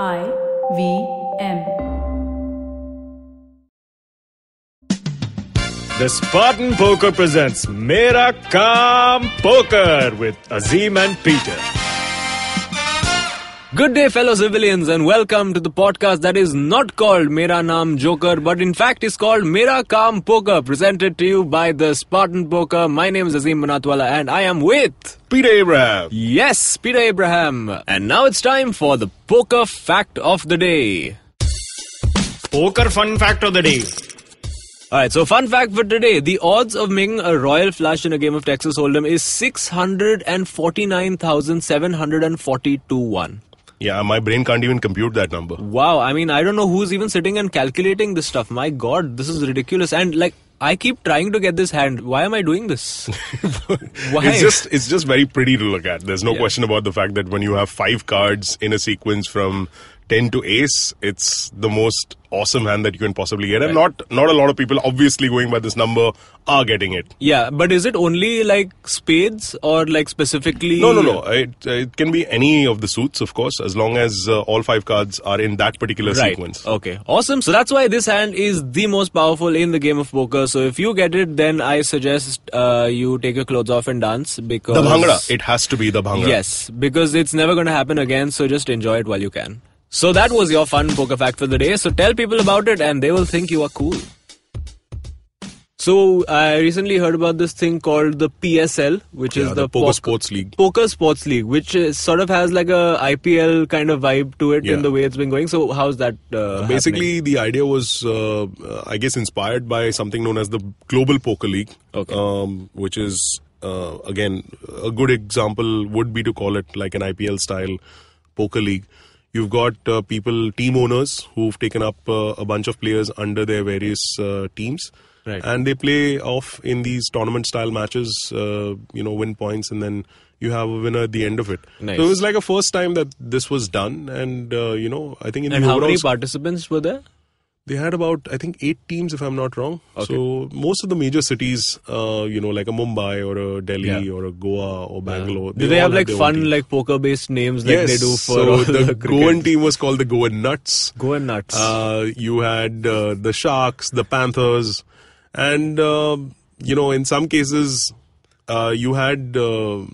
I V M. The Spartan Poker presents Mera Kaam Poker with Azim and Peter. Good day, fellow civilians, and welcome to the podcast that is not called Mera Naam Joker, but in fact is called Mera Kaam Poker, presented to you by the Spartan Poker. My name is Azim Banatwala, and I am with Peter Abraham. yes, Peter Abraham. And now it's time for the poker fact of the day. Poker fun fact of the day. Alright, so fun fact for today the odds of making a royal flush in a game of Texas Hold'em is 649,742 1. Yeah, my brain can't even compute that number. Wow, I mean, I don't know who's even sitting and calculating this stuff. My god, this is ridiculous. And like, I keep trying to get this hand. Why am I doing this? Why? It's just it's just very pretty to look at. There's no Yeah. question about the fact that when you have five cards in a sequence from ten to ace, it's the most awesome hand that you can possibly get. And not not a lot of people, obviously going by this number, are getting it. yeah, but is it only like spades or like specifically? No, no, no. It, it can be any of the suits, of course, as long as uh, all five cards are in that particular Right. sequence. Okay. Awesome. So that's why this hand is the most powerful in the game of poker. So if you get it, then I suggest uh, you take your clothes off and dance because The bhangra. It has to be the bhangra. Yes, because it's never going to happen again, so just enjoy it while you can. So that was your fun poker fact for the day. So tell people about it and they will think you are cool. So I recently heard about this thing called the PSL, which Yeah, is the the, Poker poc- Sports League. Poker Sports League, which is, sort of has like a IPL kind of vibe to it Yeah. in the way it's been going. So how's that? Uh, Basically, the idea was, uh, uh, I guess, inspired by something known as the Global Poker League, Okay. um, which is, uh, again, a good example would be to call it like an IPL style poker league. You've got uh, people, team owners, who've taken up uh, a bunch of players under their various uh, teams. Right. And they play off in these tournament style matches, uh, you know, win points, and then you have a winner at the end of it. Nice. So it was like a first time that this was done. And, uh, you know, I think in and the how many participants were there? They had about, I think, eight teams, if I'm not wrong. Okay. So most of the major cities, uh, you know, like a Mumbai or a Delhi Yeah. or a Goa or Bangalore. Do they all have like fun, like poker based names like yes, they do for so the, the, Goan team was called the Goan Nuts. Go and nuts. Uh, you had uh, the Sharks, the Panthers, and uh, you know, in some cases, uh, you had uh,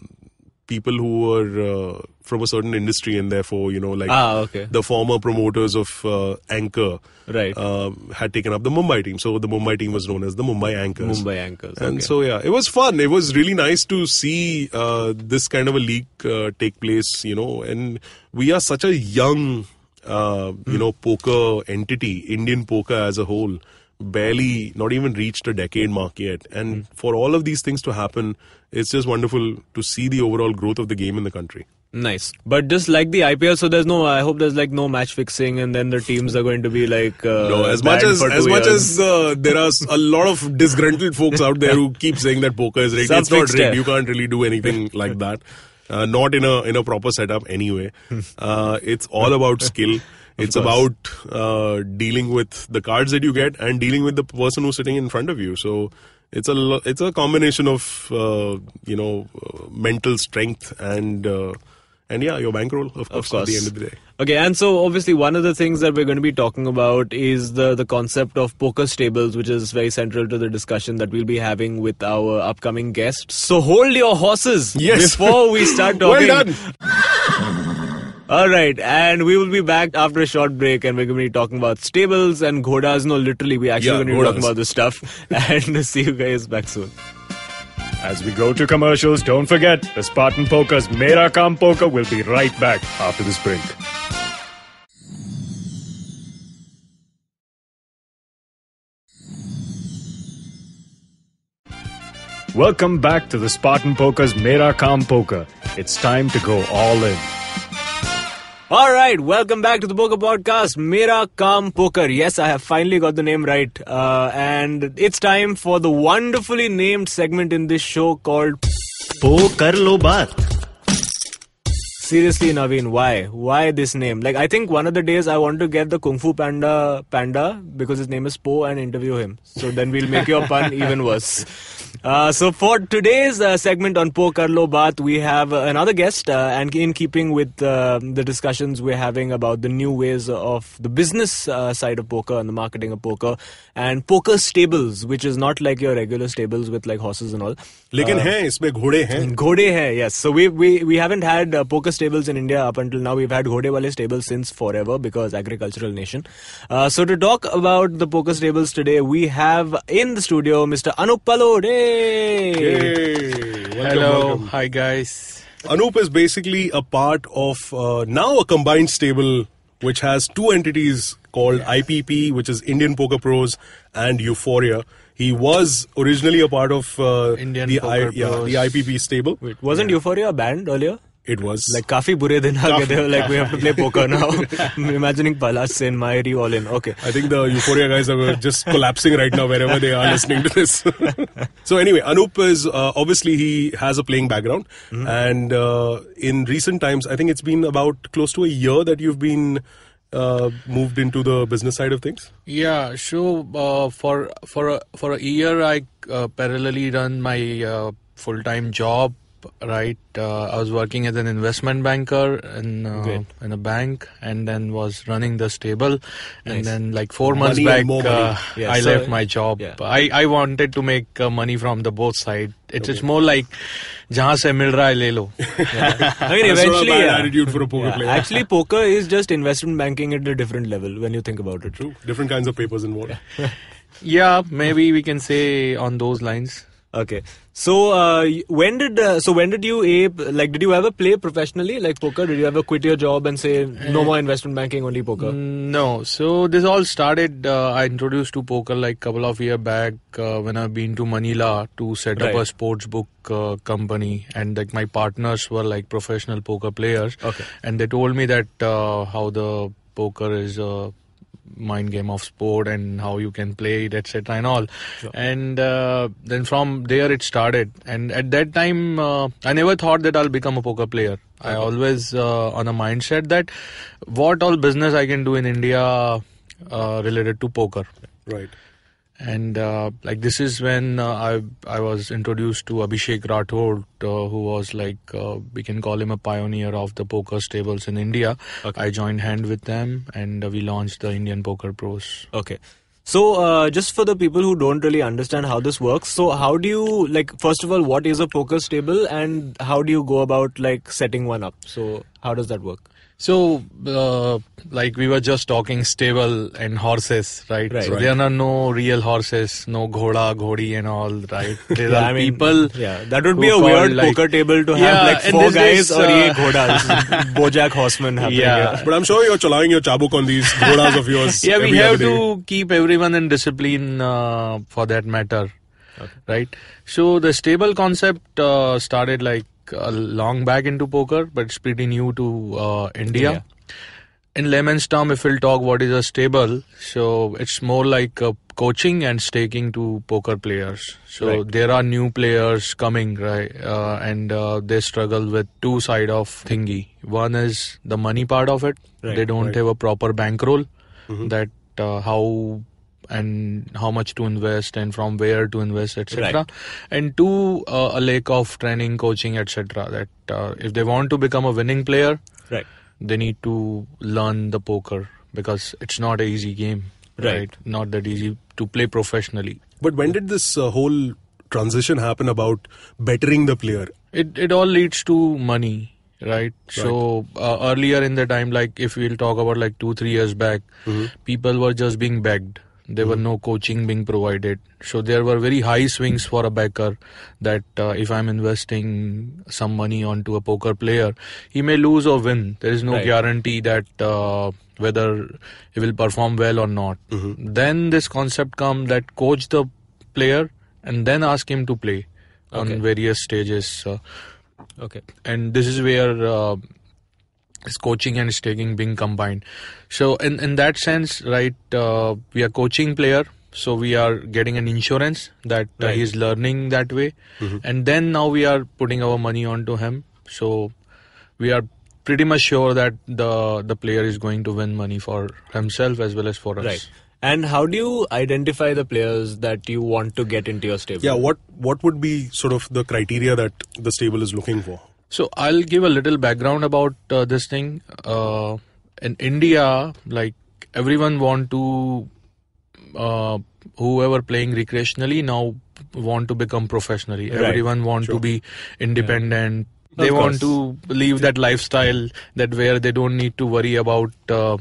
people who were uh, from a certain industry, and therefore, you know, like Ah, okay. the former promoters of uh, Anchor, Right. um, had taken up the Mumbai team. So the Mumbai team was known as the Mumbai Anchors. Mumbai Anchors. And okay. so yeah, it was fun. It was really nice to see uh, this kind of a league uh, take place. You know, and we are such a young, uh, Hmm. you know, poker entity. Indian poker as a whole, barely, not even reached a decade mark yet. And Hmm. for all of these things to happen, it's just wonderful to see the overall growth of the game in the country. Nice. But just like the IPL, so there's no, I hope there's like no match fixing and then the teams are going to be like. Uh, No, as much as as much years. as uh, there are a lot of disgruntled folks out there who keep saying that poker is rigged. Some It's not rigged. it. You can't really do anything like that. Uh, not in a in a proper setup anyway. Uh, it's all about skill. It's about uh, dealing with the cards that you get and dealing with the person who's sitting in front of you. So it's a it's a combination of uh, you know uh, mental strength and uh, and yeah your bankroll of course, course. at the end of the day. Okay, and so obviously one of the things that we're going to be talking about is the the concept of poker stables, which is very central to the discussion that we'll be having with our upcoming guest. So hold your horses Yes. before we start talking. Well done. All right, and we will be back after a short break, and we're going to be talking about stables and ghodas. No, literally, we're actually Yeah, going to be talking about this stuff. And see you guys back soon. As we go to commercials, don't forget the Spartan Poker's Mera Kaam Poker will be right back after this break. Welcome back to the Spartan Poker's Mera Kaam Poker. It's time to go all in. All right, welcome back to the Poker Podcast. Mera Kaam Poker. Yes, I have finally got the name right. Uh, and it's time for the wonderfully named segment in this show called Poker Lo Baat. Seriously, Naveen, why? Why this name? Like, I think one of the days I want to get the Kung Fu Panda Panda because his name is Po and interview him. So then we'll make your pun even worse. Uh, so for today's uh, segment on Po Karlo Baat, we have uh, another guest, uh, and in keeping with uh, the discussions we're having about the new ways of the business uh, side of poker and the marketing of poker, and poker stables, which is not like your regular stables with like horses and all. लेकिन हैं इसमें घोड़े हैं Ghode hai, yes. So we we we haven't had uh, poker stables in India up until now. We've had Ghode wale stables since forever because agricultural nation. Uh, so to talk about the poker stables today, we have in the studio Mr. Anup Palod. Hey! Hey, welcome, Hello, welcome. hi guys. Anup is basically a part of uh, now a combined stable which has two entities called IPP, which is Indian Poker Pros, and Euphoria. He was originally a part of uh, Indian the, Poker yeah, the IPP stable. Wait, wasn't Euphoria a band earlier? it was like kafi bure din aa gaye like we have to play poker now. I'm imagining Palash and Mairi all in. Okay. I think the Euphoria guys are just collapsing right now wherever they are listening to this. So anyway Anup is uh, obviously he has a playing background. Mm-hmm. and uh, in recent times I think it's been about close to a year that you've been uh, moved into the business side of things? Yeah, so uh, for for a, for a year, I uh, parallelly run my uh, full time job Right, uh, I was working as an investment banker in uh, Great. in a bank, and then was running the stable. Nice. And then, like four months Money and back, more money. uh, Yeah, I so- left my job. yeah. I I wanted to make uh, money from the both side. It's it's more like जहाँ से मिल रहा है ले लो. I mean, That's not a eventually, bad yeah. attitude for a poker Yeah, player. Actually, poker is just investment banking at a different level when you think about it. True, different kinds of papers involved. Yeah, maybe we can say on those lines. Okay. So uh, when did uh, so when did you ape like did you ever play professionally like poker? Did you ever quit your job and say no more investment banking, only poker? Mm, No, so this all started. Uh, I introduced to poker like couple of year back uh, when I've been to Manila to set up Right. a sports book uh, company, and like my partners were like professional poker players. Okay. and they told me that uh, how the poker is mind game of sport and how you can play it, etc. and all. And uh, then from there it started. And at that time, uh, I never thought that I'll become a poker player. I always uh, on a mindset that what all business I can do in India uh, related to poker Right. And uh, like this is when uh, I I was introduced to Abhishek Rathod, uh, who was like uh, we can call him a pioneer of the poker stables in India. Okay. I joined hand with them, and uh, we launched the Indian Poker Pros. Okay. So, uh, just for the people who don't really understand how this works, so how do you like? First of all, what is a poker stable, and how do you go about like setting one up? So, how does that work? So, uh, like we were just talking stable and horses, right? Right. So Right. there are no real horses, no ghoda, ghodi, and all, right? There Yeah, are I mean, people. Yeah, that would be a weird like- poker table to have Yeah, like four guys is, or ye uh, ghodas, Bojack horseman happening. Yeah. here. But I'm sure you're challenging your chabuk on these ghodas of yours. yeah we have to keep everyone in discipline uh, for that matter right so the stable concept uh, started like a long back into poker but it's pretty new to uh, india India. in layman's term if we'll talk what is a stable so it's more like coaching and staking to poker players so Right. there are new players coming right uh, and uh, they struggle with two side of thingy one is the money part of it Right, they don't right. have a proper bankroll that uh, how and how much to invest and from where to invest etc Right. and two uh, a lack of training coaching etc that uh, if they want to become a winning player Right. they need to learn the poker because it's not an easy game Right. not that easy to play professionally But when did this uh, whole transition happen about bettering the player? it it all leads to money right, so uh, earlier in the time like if we'll talk about like 2 3 years back people were just being begged there were no coaching being provided so there were very high swings for a backer that uh, if i'm investing some money onto a poker player he may lose or win there is no Right. guarantee that uh, whether he will perform well or not then this concept come that coach the player and then ask him to play Okay. on various stages uh, Okay. and this is where uh, is coaching and staking being combined so in in that sense right uh, we are coaching player so we are getting an insurance that uh, Right. he's learning that way and then now we are putting our money onto him so we are pretty much sure that the the player is going to win money for himself as well as for us. Right. And how do you identify the players that you want to get into your stable? Yeah, what what would be sort of the criteria that the stable is looking for? So I'll give a little background about uh, this thing. Uh, in India, like everyone want to, uh, whoever playing recreationally now want to become professionally. Right. Everyone want Sure. to be independent. They Of want to live that lifestyle that where they don't need to worry about uh,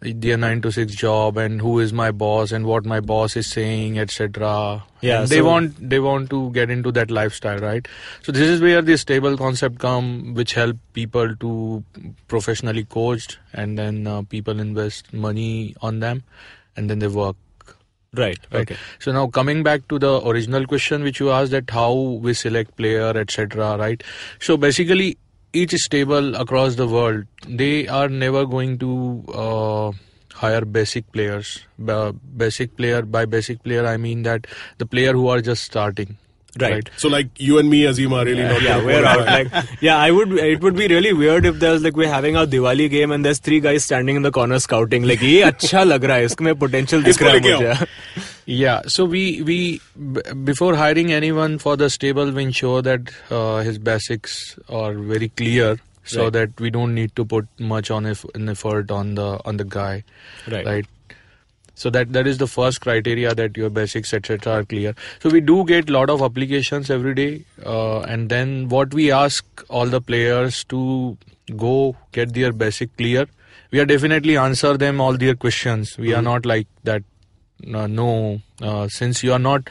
their nine to six job and who is my boss and what my boss is saying, etc. Yeah, And they want they want to get into that lifestyle, right? So this is where the stable concept come, which help people to professionally coached, and then uh, people invest money on them, and then they work. Right. Right. Okay. So now coming back to the original question which you asked that how we select player etc. Right. So basically each stable across the world they are never going to uh, hire basic players. Basic player by basic player I mean that the player who are just starting. Right. So like you and me, Azim, are really not. Yeah, gonna we're out. qualify. Like, yeah, I would. It would be really weird if there's like we're having our Diwali game and there's three guys standing in the corner scouting. Like, ये अच्छा लग रहा है इसमें potential दिख इसको रहा है लेके मुझे. Yeah, so we we b- before hiring anyone for the stable, we ensure that uh, his basics are very clear, so Right. that we don't need to put much on eff- an effort on the on the guy, Right. So that that is the first criteria that your basics etc are clear. So we do get lot of applications every day, uh, and then what we ask all the players to go get their basic clear. We are definitely answer them all their questions. We are not like that uh, no uh, since you are not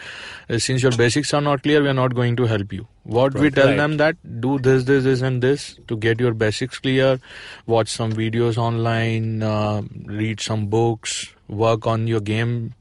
uh, since your basics are not clear we are not going to help you what we tell Right. them that do this this this and this to get your basics clear watch some videos online uh, read some books work on your game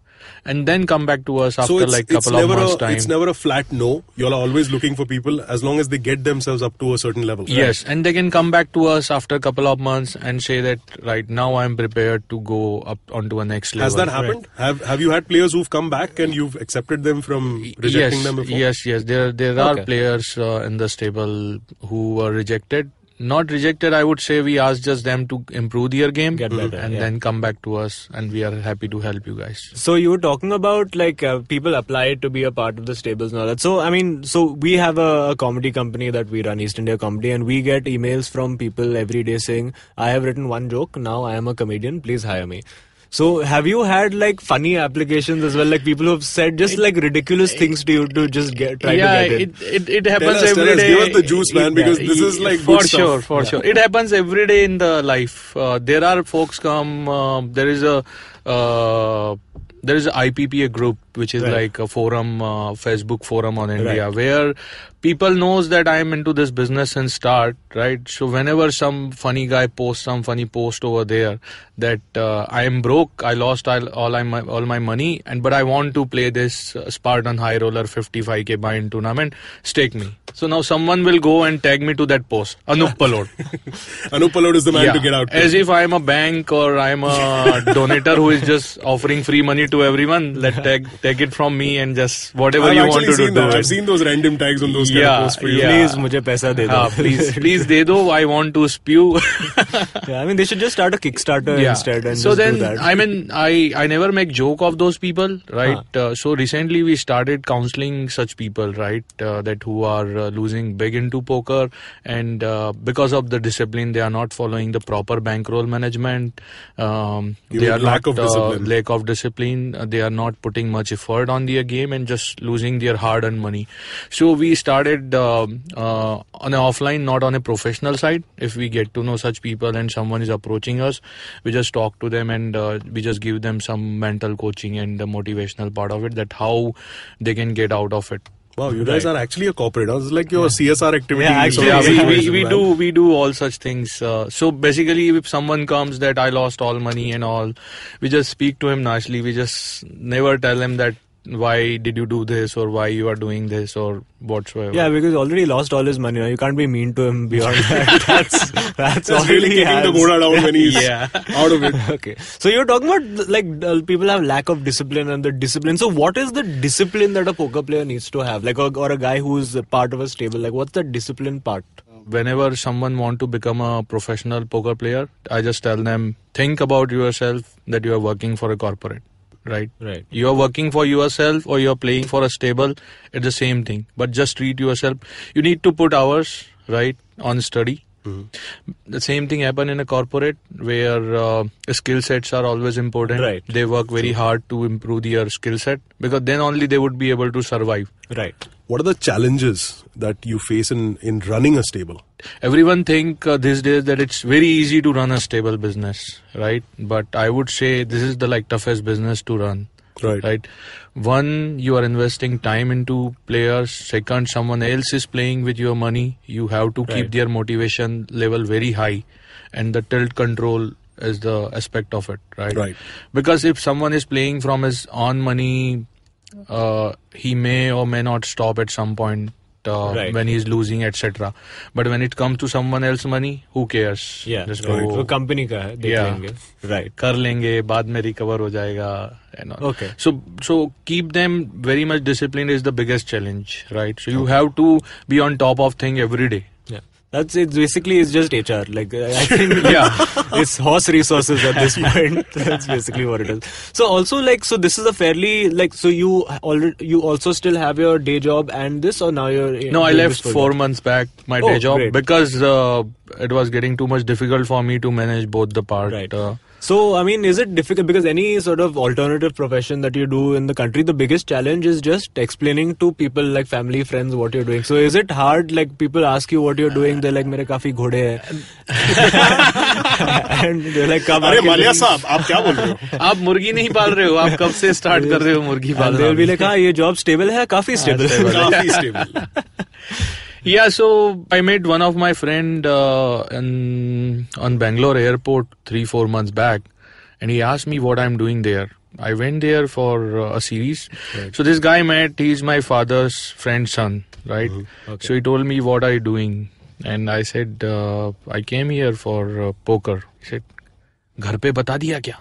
and then come back to us after so it's, like it's couple of never months a, time it's never a flat no. You're always looking for people as long as they get themselves up to a certain level. Yes, and they can come back to us after a couple of months and say that right now I'm prepared to go up onto a next level. Has that happened? Have Have you had players who've come back and you've accepted them from rejecting yes, them before? Yes, yes. There there Okay. are players uh, in the stable who were rejected. Not rejected, I would say we asked just them to improve their game Get better, and yeah. then come back to us, and we are happy to help you guys. So you were talking about like uh, people apply to be a part of the stables and all that. So I mean, so we have a, a comedy company that we run, East India Comedy, and we get emails from people every day saying, "I have written one joke. Now I am a comedian. Please hire me." So have you had like funny applications as well? Like people who have said just like ridiculous things to you to just get try yeah, to get in. it, it it happens us, every us. Give us the juice, man, because this is, like, for good stuff. sure, for sure. It happens every day in the life. Uh, there are folks come. um there is a. Uh, there is a IPPA group which is Right. like a forum, uh, Facebook forum on India, Right. where people knows that I am into this business and start right. So whenever some funny guy posts some funny post over there that uh, I am broke, I lost all, all my all my money, and but I want to play this uh, Spartan High Roller 55k buy-in tournament, stake me. So now someone will go and tag me to that post, Anup Palod. Anup Palod is the man to get out. to. As if I am a bank or I am a donator who is just offering free money to everyone. Let tag take it from me and just whatever I've you want to do. That. I've seen those random tags on those yeah, posts for you. Please, mujhe paisa de do. Please, please de do. I want to spew. yeah, I mean they should just start a Kickstarter yeah. instead. And so then, I mean, I I never make joke of those people, right? Huh. Uh, so recently we started counseling such people, right, uh, that who are uh, losing big into poker and uh, because of the discipline they are not following the proper bankroll management. Um, they are lack not, of uh, discipline. lack of discipline. they are not putting much effort on their game and just losing their hard-earned money. So we started um uh, on an offline, not on a professional side. If we get to know such people and someone is approaching us, we just talk to them and uh, we just give them some mental coaching and the motivational part of it. That how they can get out of it. Wow, you guys are actually a corporate. is like your CSR activity. Yeah, actually, yeah, we, we, we do we do all such things. Uh, so basically, if someone comes that I lost all money and all, we just speak to him nicely. We just never tell him that why did you do this or why you are doing this or whatsoever. Yeah, because he already lost all his money. You can't be mean to him beyond that. That's that's all That's really he kicking the ghoda down when he's Yeah. out of it. okay, so you're talking about like uh, people have lack of discipline and the discipline. So what is the discipline that a poker player needs to have? Like, or, or a guy who's part of a stable. Like, what's the discipline part? whenever someone want to become a professional poker player, I just tell them think about yourself that you are working for a corporate, right? Right. You are working for yourself or you are playing for a stable. It's the same thing. But just treat yourself. You need to put hours, right, on study. The same thing happen in a corporate where uh, skill sets are always important. Right. They work very hard to improve their skill set because then only they would be able to survive. Right. What are the challenges that you face in, in running a stable? everyone think uh, these days that it's very easy to run a stable business right but i would say this is the like toughest business to run Right. right one you are investing time into players second someone else is playing with your money you have to keep Right. their motivation level very high and the tilt control is the aspect of it right Right. because if someone is playing from his own money uh, he may or may not stop at some point uh, Right. when he's losing etc but when it comes to someone else money who cares Yeah. just go वो company का है देख Yeah. लेंगे right कर लेंगे बाद में recover हो जाएगा and all. Okay. so so keep them very much disciplined is the biggest challenge right so you okay. have to be on top of thing every day that's it basically it's just hr like i think Yeah. it's horse resources at this point that's basically what it is so also like so this is a fairly like so you already you also still have your day job and this or now you're no i left four months back my Oh, day job great. because uh, it was getting too much difficult for me to manage both the part Right. uh, So, I mean, is it difficult because any sort of alternative profession that you do in the country, the biggest challenge is just explaining to people like family, friends what you're doing. So, is it hard? Like people ask you what you're doing, they're like, "मेरे काफ़ी घोड़े हैं," and they're like, "कब अरे मालिया लेंगे?" साहब आप क्या बोल रहे हो आप मुर्गी नहीं पाल रहे हो आप कब से स्टार्ट कर रहे हो मुर्गी And पालना they'll be like, हाँ ये job stable है, काफ़ी stable है. काफ़ी stable. Yeah, so I met one of my friend uh, in on Bangalore airport three four months back, and he asked me what I'm doing there. I went there for uh, a series. So this guy met. He's my father's friend's son, right? So he told me what are you doing, and I said uh, I came here for uh, poker. He said, घर पे बता दिया क्या?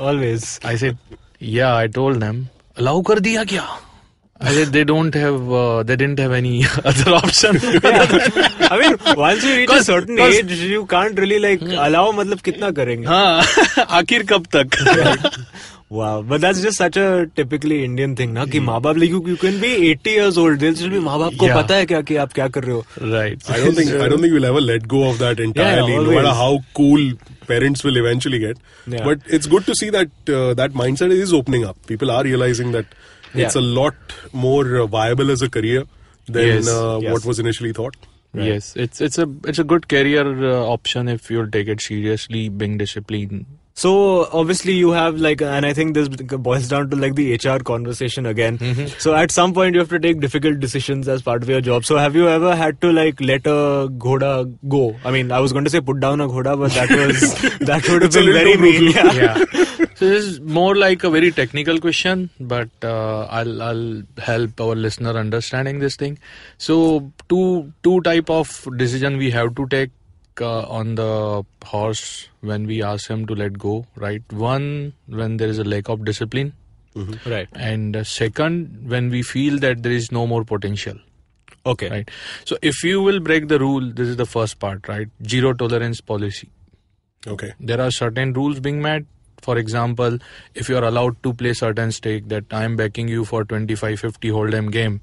Always. I said, yeah, I told them. Allow कर दिया क्या? I said they don't have, uh, they didn't have any other option. I mean, once you reach a 'Cause- certain 'cause- age, you can't really like allow. मतलब कितना करेंगे? हाँ आखिर कब तक Wow, but that's just such a typically Indian thing, ना कि माँ बाप like you, you can be 80 years old, they'll still be माँ बाप को Yeah. पता है क्या कि आप क्या कर रहे हो? right I don't think I don't think we'll ever let go of that entirely, no matter always. how cool parents will eventually get. Yeah. But it's good to see that uh, that mindset is opening up. People are realizing that it's a lot more uh, viable as a career than Yes, uh, yes. what was initially thought. yes it's it's a it's a good career uh, option if you'll take it seriously being disciplined So obviously you have like, and I think this boils down to like the HR conversation again. Mm-hmm. So at some point you have to take difficult decisions as part of your job. So have you ever had to like let a ghoda go? I mean, I was going to say put down a ghoda, but that was that would have been very mean. Yeah. yeah so this is more like a very technical question but uh, i'll i'll help our listener understanding this thing so two two type of decision we have to take uh, on the horse when we ask him to let go right? One when there is a lack of discipline. Right. and uh, second when we feel that there is no more potential. Okay. right? So if you will break the rule this is the first part right? Zero tolerance policy. Okay. there are certain rules being met. For example if you are allowed to play certain stake that i am backing you for 25 50 hold'em game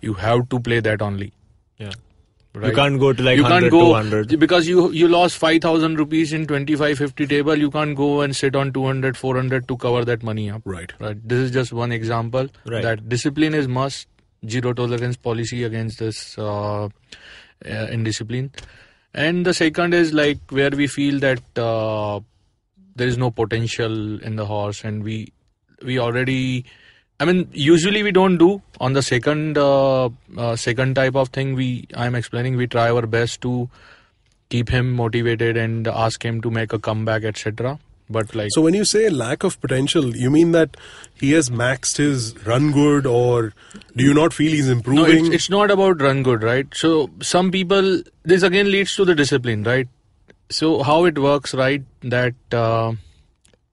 you have to play that only. Yeah. Right? You can't go to like you 100, can't go 200. because you you lost 5000 rupees in 25 50 table you can't go and sit on 200 400 to cover that money up Right. right this is just one example Right. that discipline is must zero tolerance policy against this uh, uh, indiscipline and the second is like where we feel that uh, there is no potential in the horse and we we already i mean usually we don't do on the second uh, uh, second type of thing we i'm explaining we try our best to keep him motivated and ask him to make a comeback etc but like So when you say lack of potential, you mean that he has maxed his run good, or do you not feel he's No, improving? it's, it's not about run good, right? So some people, this again leads to the discipline, right? So how it works, right? That uh,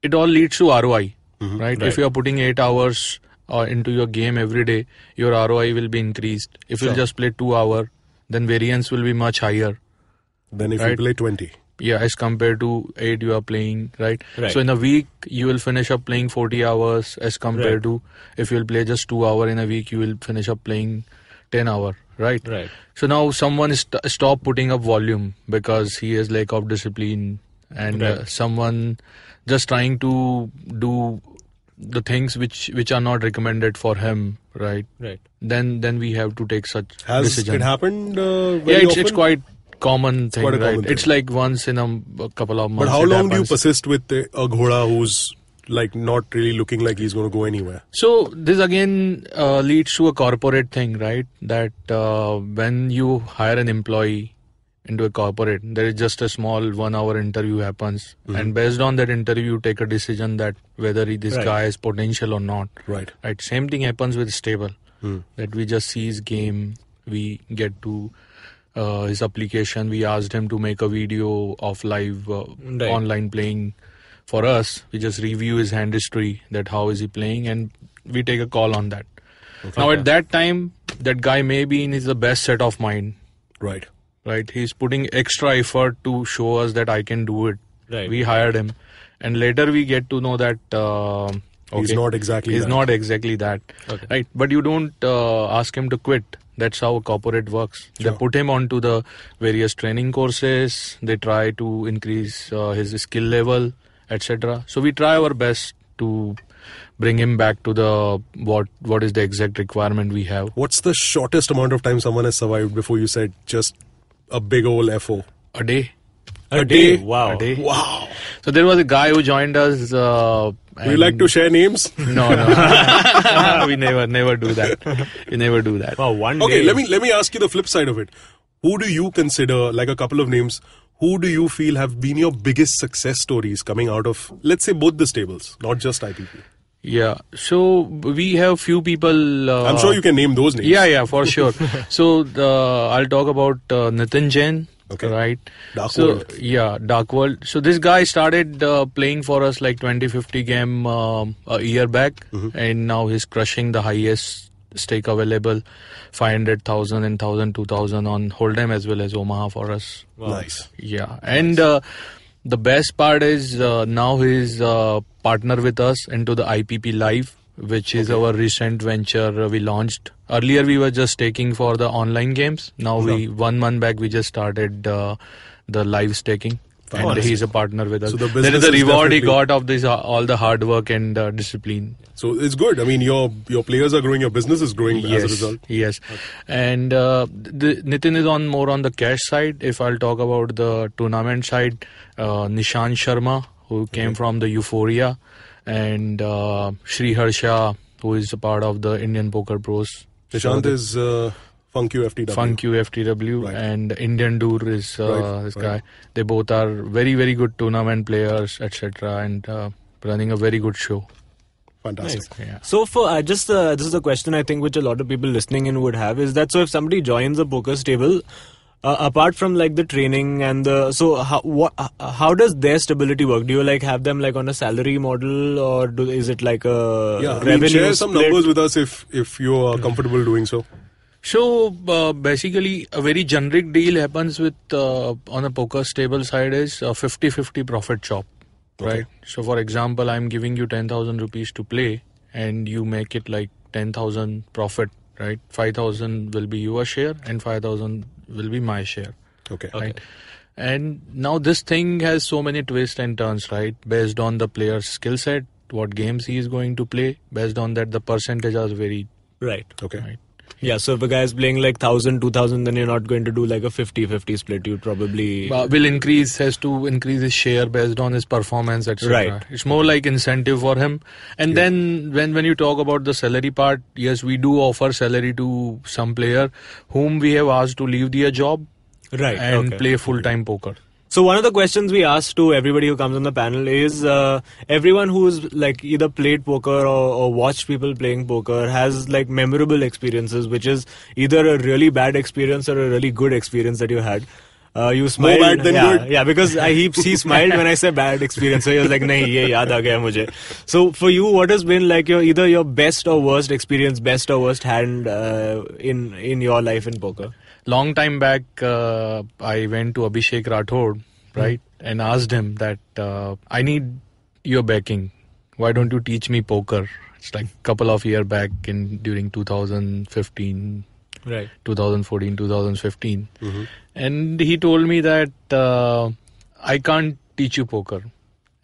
it all leads to ROI, right? If you are putting eight hours uh, into your game every day, your ROI will be increased. If you just play two hour, then variance will be much higher. Then if you play 20. Yeah, as compared to eight you are playing, right? Right. So in a week you will finish up playing 40 hours as compared Right. to if you will play just two hour in a week you will finish up playing 10 hour, right? Right. So now someone st- stop putting up volume because he has lack of discipline, and uh, someone just trying to do the things which which are not recommended for him, right? Right. Then then we have to take such Has decision. it happened? Uh, yeah, very it's, it's often? quite common thing, quite a right? common It's thing. like once in a, a couple of months. But how it long do you persist with a, a ghoda who's like not really looking like he's going to go anywhere? So this again uh, leads to a corporate thing, right? That uh, when you hire an employee into a corporate, there is just a small one-hour interview happens, and based on that interview, you take a decision that whether this Right. guy has potential or not. Right. Right. Same thing happens with stable. Hmm. That we just see his game, we get to uh, his application. We asked him to make a video of live uh, Right. online playing for us. We just review his hand history, that how is he playing, and we take a call on that. Now at that time, that guy may be in his the best set of mind, Right. Right? He's putting extra effort to show us that I can do it. Right. We hired him, and later we get to know that. Uh, He's not exactly He's that. not exactly that. Okay. Right. But you don't uh, ask him to quit. That's how a corporate works. Sure. They put him onto the various training courses. They try to increase uh, his skill level, etc. So we try our best to bring him back to the what what is the exact requirement we have. What's the shortest amount of time someone has survived before you said just a big old FO? A day. A, day? Wow. A day. Wow. So there was a guy who joined us. Uh, Would you like to share names? No, no. we never, never do that. We never do that. Wow. One Okay, day. let me let me ask you the flip side of it. Who do you consider, like a couple of names, who do you feel have been your biggest success stories coming out of, let's say, both the stables, not just IPP? Yeah. So we have few people. Uh, I'm sure you can name those names. Yeah, yeah, for sure. so the, I'll talk about uh, Nitin Jain. Okay. Right. Dark so, World. Yeah, Dark World. So this guy started uh, playing for us like 2050 game um, a year back, Mm-hmm. and now he's crushing the highest stake available, 500,000 and 1,000, 2,000 on Hold'em as well as Omaha for us. Nice. Yeah, and uh, the best part is uh, now he's uh, partner with us into the IPP Live, which is our recent venture we launched. Earlier we were just taking for the online games. Now we one month back we just started uh, the live staking. And he's a partner with us. So the that is the is reward he got of this uh, all the hard work and uh, discipline. So it's good. I mean, your your players are growing, your business is growing as a result. Yes, and uh, the, Nitin is on more on the cash side. If I'll talk about the tournament side, uh, Nishant Sharma, who came from the Euphoria, and uh, Sri Harsha, who is a part of the Indian Poker Pros. Nishant So, is uh, Funk UFTW. Funk UFTW Right. and Indian Dur is uh, Right, this right. guy. They both are very very good tournament players, etc., and uh, running a very good show. Fantastic. Yeah. So for uh, just uh, this is a question I think which a lot of people listening in would have is that so if somebody joins a poker stable, uh, apart from like the training and the so how what uh, how does their stability work? Do you like have them like on a salary model or do, is it like a Yeah, I mean, revenue share some split? numbers with us if if you are comfortable doing so. So uh, basically, a very generic deal happens with uh, on a poker stable side is a 50-50 profit chop, right? So for example, I'm giving you ten thousand rupees to play, and you make it like ten thousand profit, right? Five thousand will be your share, and five thousand will be my share, Okay. right? And now this thing has so many twists and turns, right? Based on the player's skill set, what games he is going to play. Based on that, the percentage are very right. Okay. right. Yeah, so if a guy is playing like 1000 2000 then you're not going to do like a 50-50 split. You'd probably uh, will increase has to increase his share based on his performance etc Right. it's more like incentive for him and then when when you talk about the salary part yes we do offer salary to some player whom we have asked to leave their job right and okay. play full time poker So one of the questions we ask to everybody who comes on the panel is uh, everyone who's like either played poker or, or watched people playing poker has like memorable experiences, which is either a really bad experience or a really good experience that you had. Uh, you smiled, bad than yeah, good. yeah, because I, he he smiled when I said bad experience. So he was like, "Nahi, ye yaad aa gaya mujhe." So for you, what has been like your either your best or worst experience, best or worst hand uh, in in your life in poker? Long time back, uh, I went to Abhishek Rathod, right, and asked him that uh, I need your backing. Why don't you teach me poker? It's like a couple of year back in during 2015, Right. 2014, 2015, and he told me that uh, I can't teach you poker.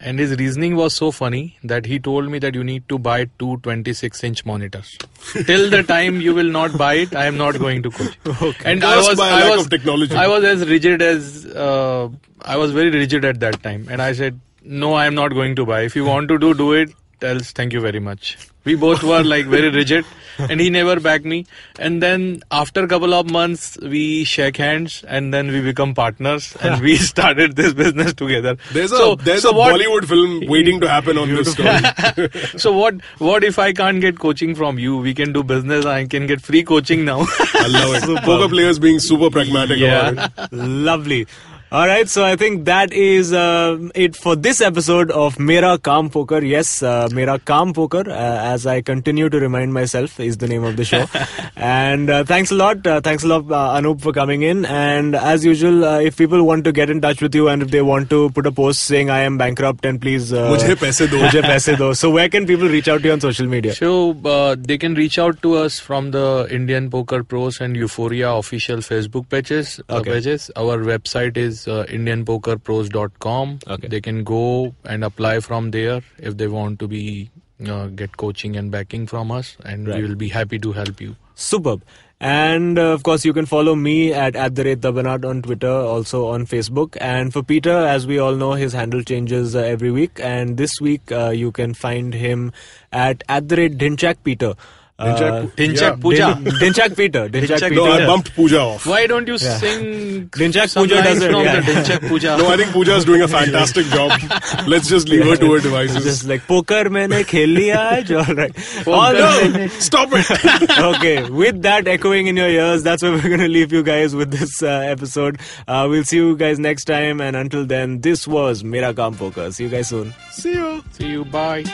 And his reasoning was so funny that he told me that you need to buy two 26 inch monitors. Till the time you will not buy it, I am not going to coach. And I was, I lack was, of technology. I was as rigid as uh, I was very rigid at that time, and I said, "No, I am not going to buy. If you want to do, do it. Else, thank you very much." We both were like very rigid, and he never backed me. And then after a couple of months, we shake hands, and then we become partners, and we started this business together. There's a there's so a what- Bollywood film waiting to happen on this story. so what? What if I can't get coaching from you? We can do business. I can get free coaching now. I love it. Poker players being super pragmatic Yeah. about it. Lovely. All right, so I think that is uh, it for this episode of Mera Kaam Poker. Yes, uh, Mera Kaam Poker, uh, as I continue to remind myself, is the name of the show. and uh, thanks a lot, uh, thanks a lot, uh, Anup, for coming in. And as usual, uh, if people want to get in touch with you and if they want to put a post saying I am bankrupt and please, uh, Mujhe paise do. mujhe paise do. So where can people reach out to you on social media? So uh, they can reach out to us from the Indian Poker Pros and Euphoria official Facebook pages. Uh, Okay. pages. Our website is uh, IndianPokerPros.com. Okay. They can go and apply from there if they want to be uh, get coaching and backing from us, and Right. we will be happy to help you. Superb. And uh, of course, you can follow me at, at the rate on Twitter, also on Facebook. And for Peter, as we all know, his handle changes uh, every week. And this week, uh, you can find him at at the rate Dinchak Peter. Pinchak, uh, Pinchak yeah. Puja. Dinchak Peter. Dinchak Peter. No, I bumped Puja off. Why don't you yeah. sing Dhinchak Pooja does it, yeah. Dhinchak Pooja? No, I think Puja is doing a fantastic job. Let's just leave her to her devices. Just like poker maine khel liya aaj. All right. Poker no! Stop it. okay, with that echoing in your ears, that's where we're going to leave you guys with this uh, episode. Uh, we'll see you guys next time and until then, this was Mera Kaam Poker. See you guys soon. See you. See you. Bye.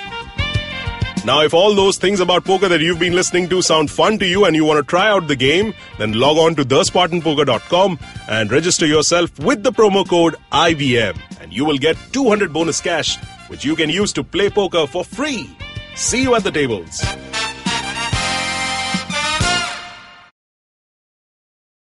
Now, if all those things about poker that you've been listening to sound fun to you and you want to try out the game, then log on to thespartanpoker.com and register yourself with the promo code IVM, and you will get 200 bonus cash, which you can use to play poker for free. See you at the tables.